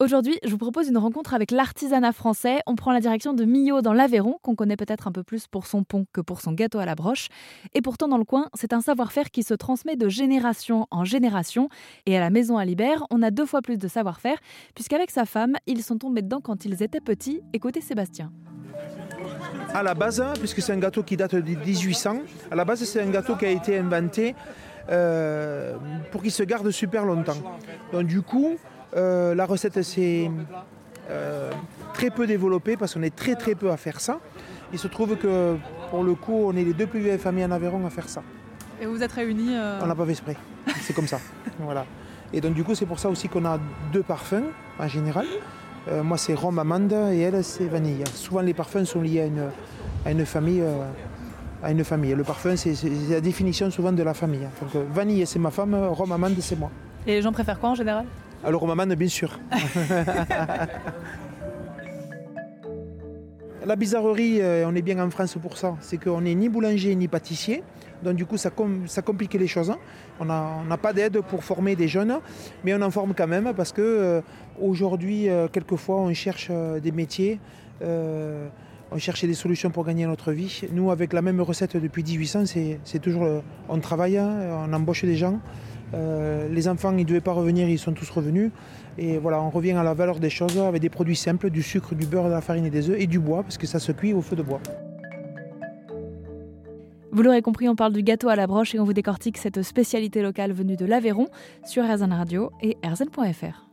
Aujourd'hui, je vous propose une rencontre avec l'artisanat français. On prend la direction de Millau dans l'Aveyron, qu'on connaît peut-être un peu plus pour son pont que pour son gâteau à la broche. Et pourtant, dans le coin, c'est un savoir-faire qui se transmet de génération en génération. Et à la maison à Libère, on a deux fois plus de savoir-faire, puisqu'avec sa femme, ils sont tombés dedans quand ils étaient petits. Écoutez Sébastien. À la base, puisque c'est un gâteau qui date de 1800, à la base, c'est un gâteau qui a été inventé euh, pour qu'il se garde super longtemps. Donc, du coup, euh, la recette s'est euh, très peu développée parce qu'on est très très peu à faire ça. Il se trouve que pour le coup, on est les deux plus vieilles familles en Aveyron à faire ça. Et vous êtes réunis On n'a pas fait exprès. C'est comme ça. voilà. Et donc du coup, c'est pour ça aussi qu'on a deux parfums en général. moi, c'est rhum amande et elle, c'est vanille. Souvent, les parfums sont liés à une, famille. à une famille. Le parfum, c'est la définition souvent de la famille. Donc, vanille, c'est ma femme, rhum amande, c'est moi. Et les gens préfèrent quoi en général? Alors maman, bien sûr. La bizarrerie, euh, on est bien en France pour ça, c'est qu'on n'est ni boulanger ni pâtissier. Donc du coup, ça, complique les choses. On n'a pas d'aide pour former des jeunes, mais on en forme quand même parce que euh, aujourd'hui, euh, quelquefois, on cherche des métiers, on cherche des solutions pour gagner notre vie. Nous, avec la même recette depuis 1800, c'est toujours, on travaille, hein, on embauche des gens. Euh, les enfants, ils ne devaient pas revenir, ils sont tous revenus. Et voilà, on revient à la valeur des choses avec des produits simples, du sucre, du beurre, de la farine et des œufs et du bois, parce que ça se cuit au feu de bois. Vous l'aurez compris, on parle du gâteau à la broche et on vous décortique cette spécialité locale venue de l'Aveyron sur RZN Radio et RZN.fr.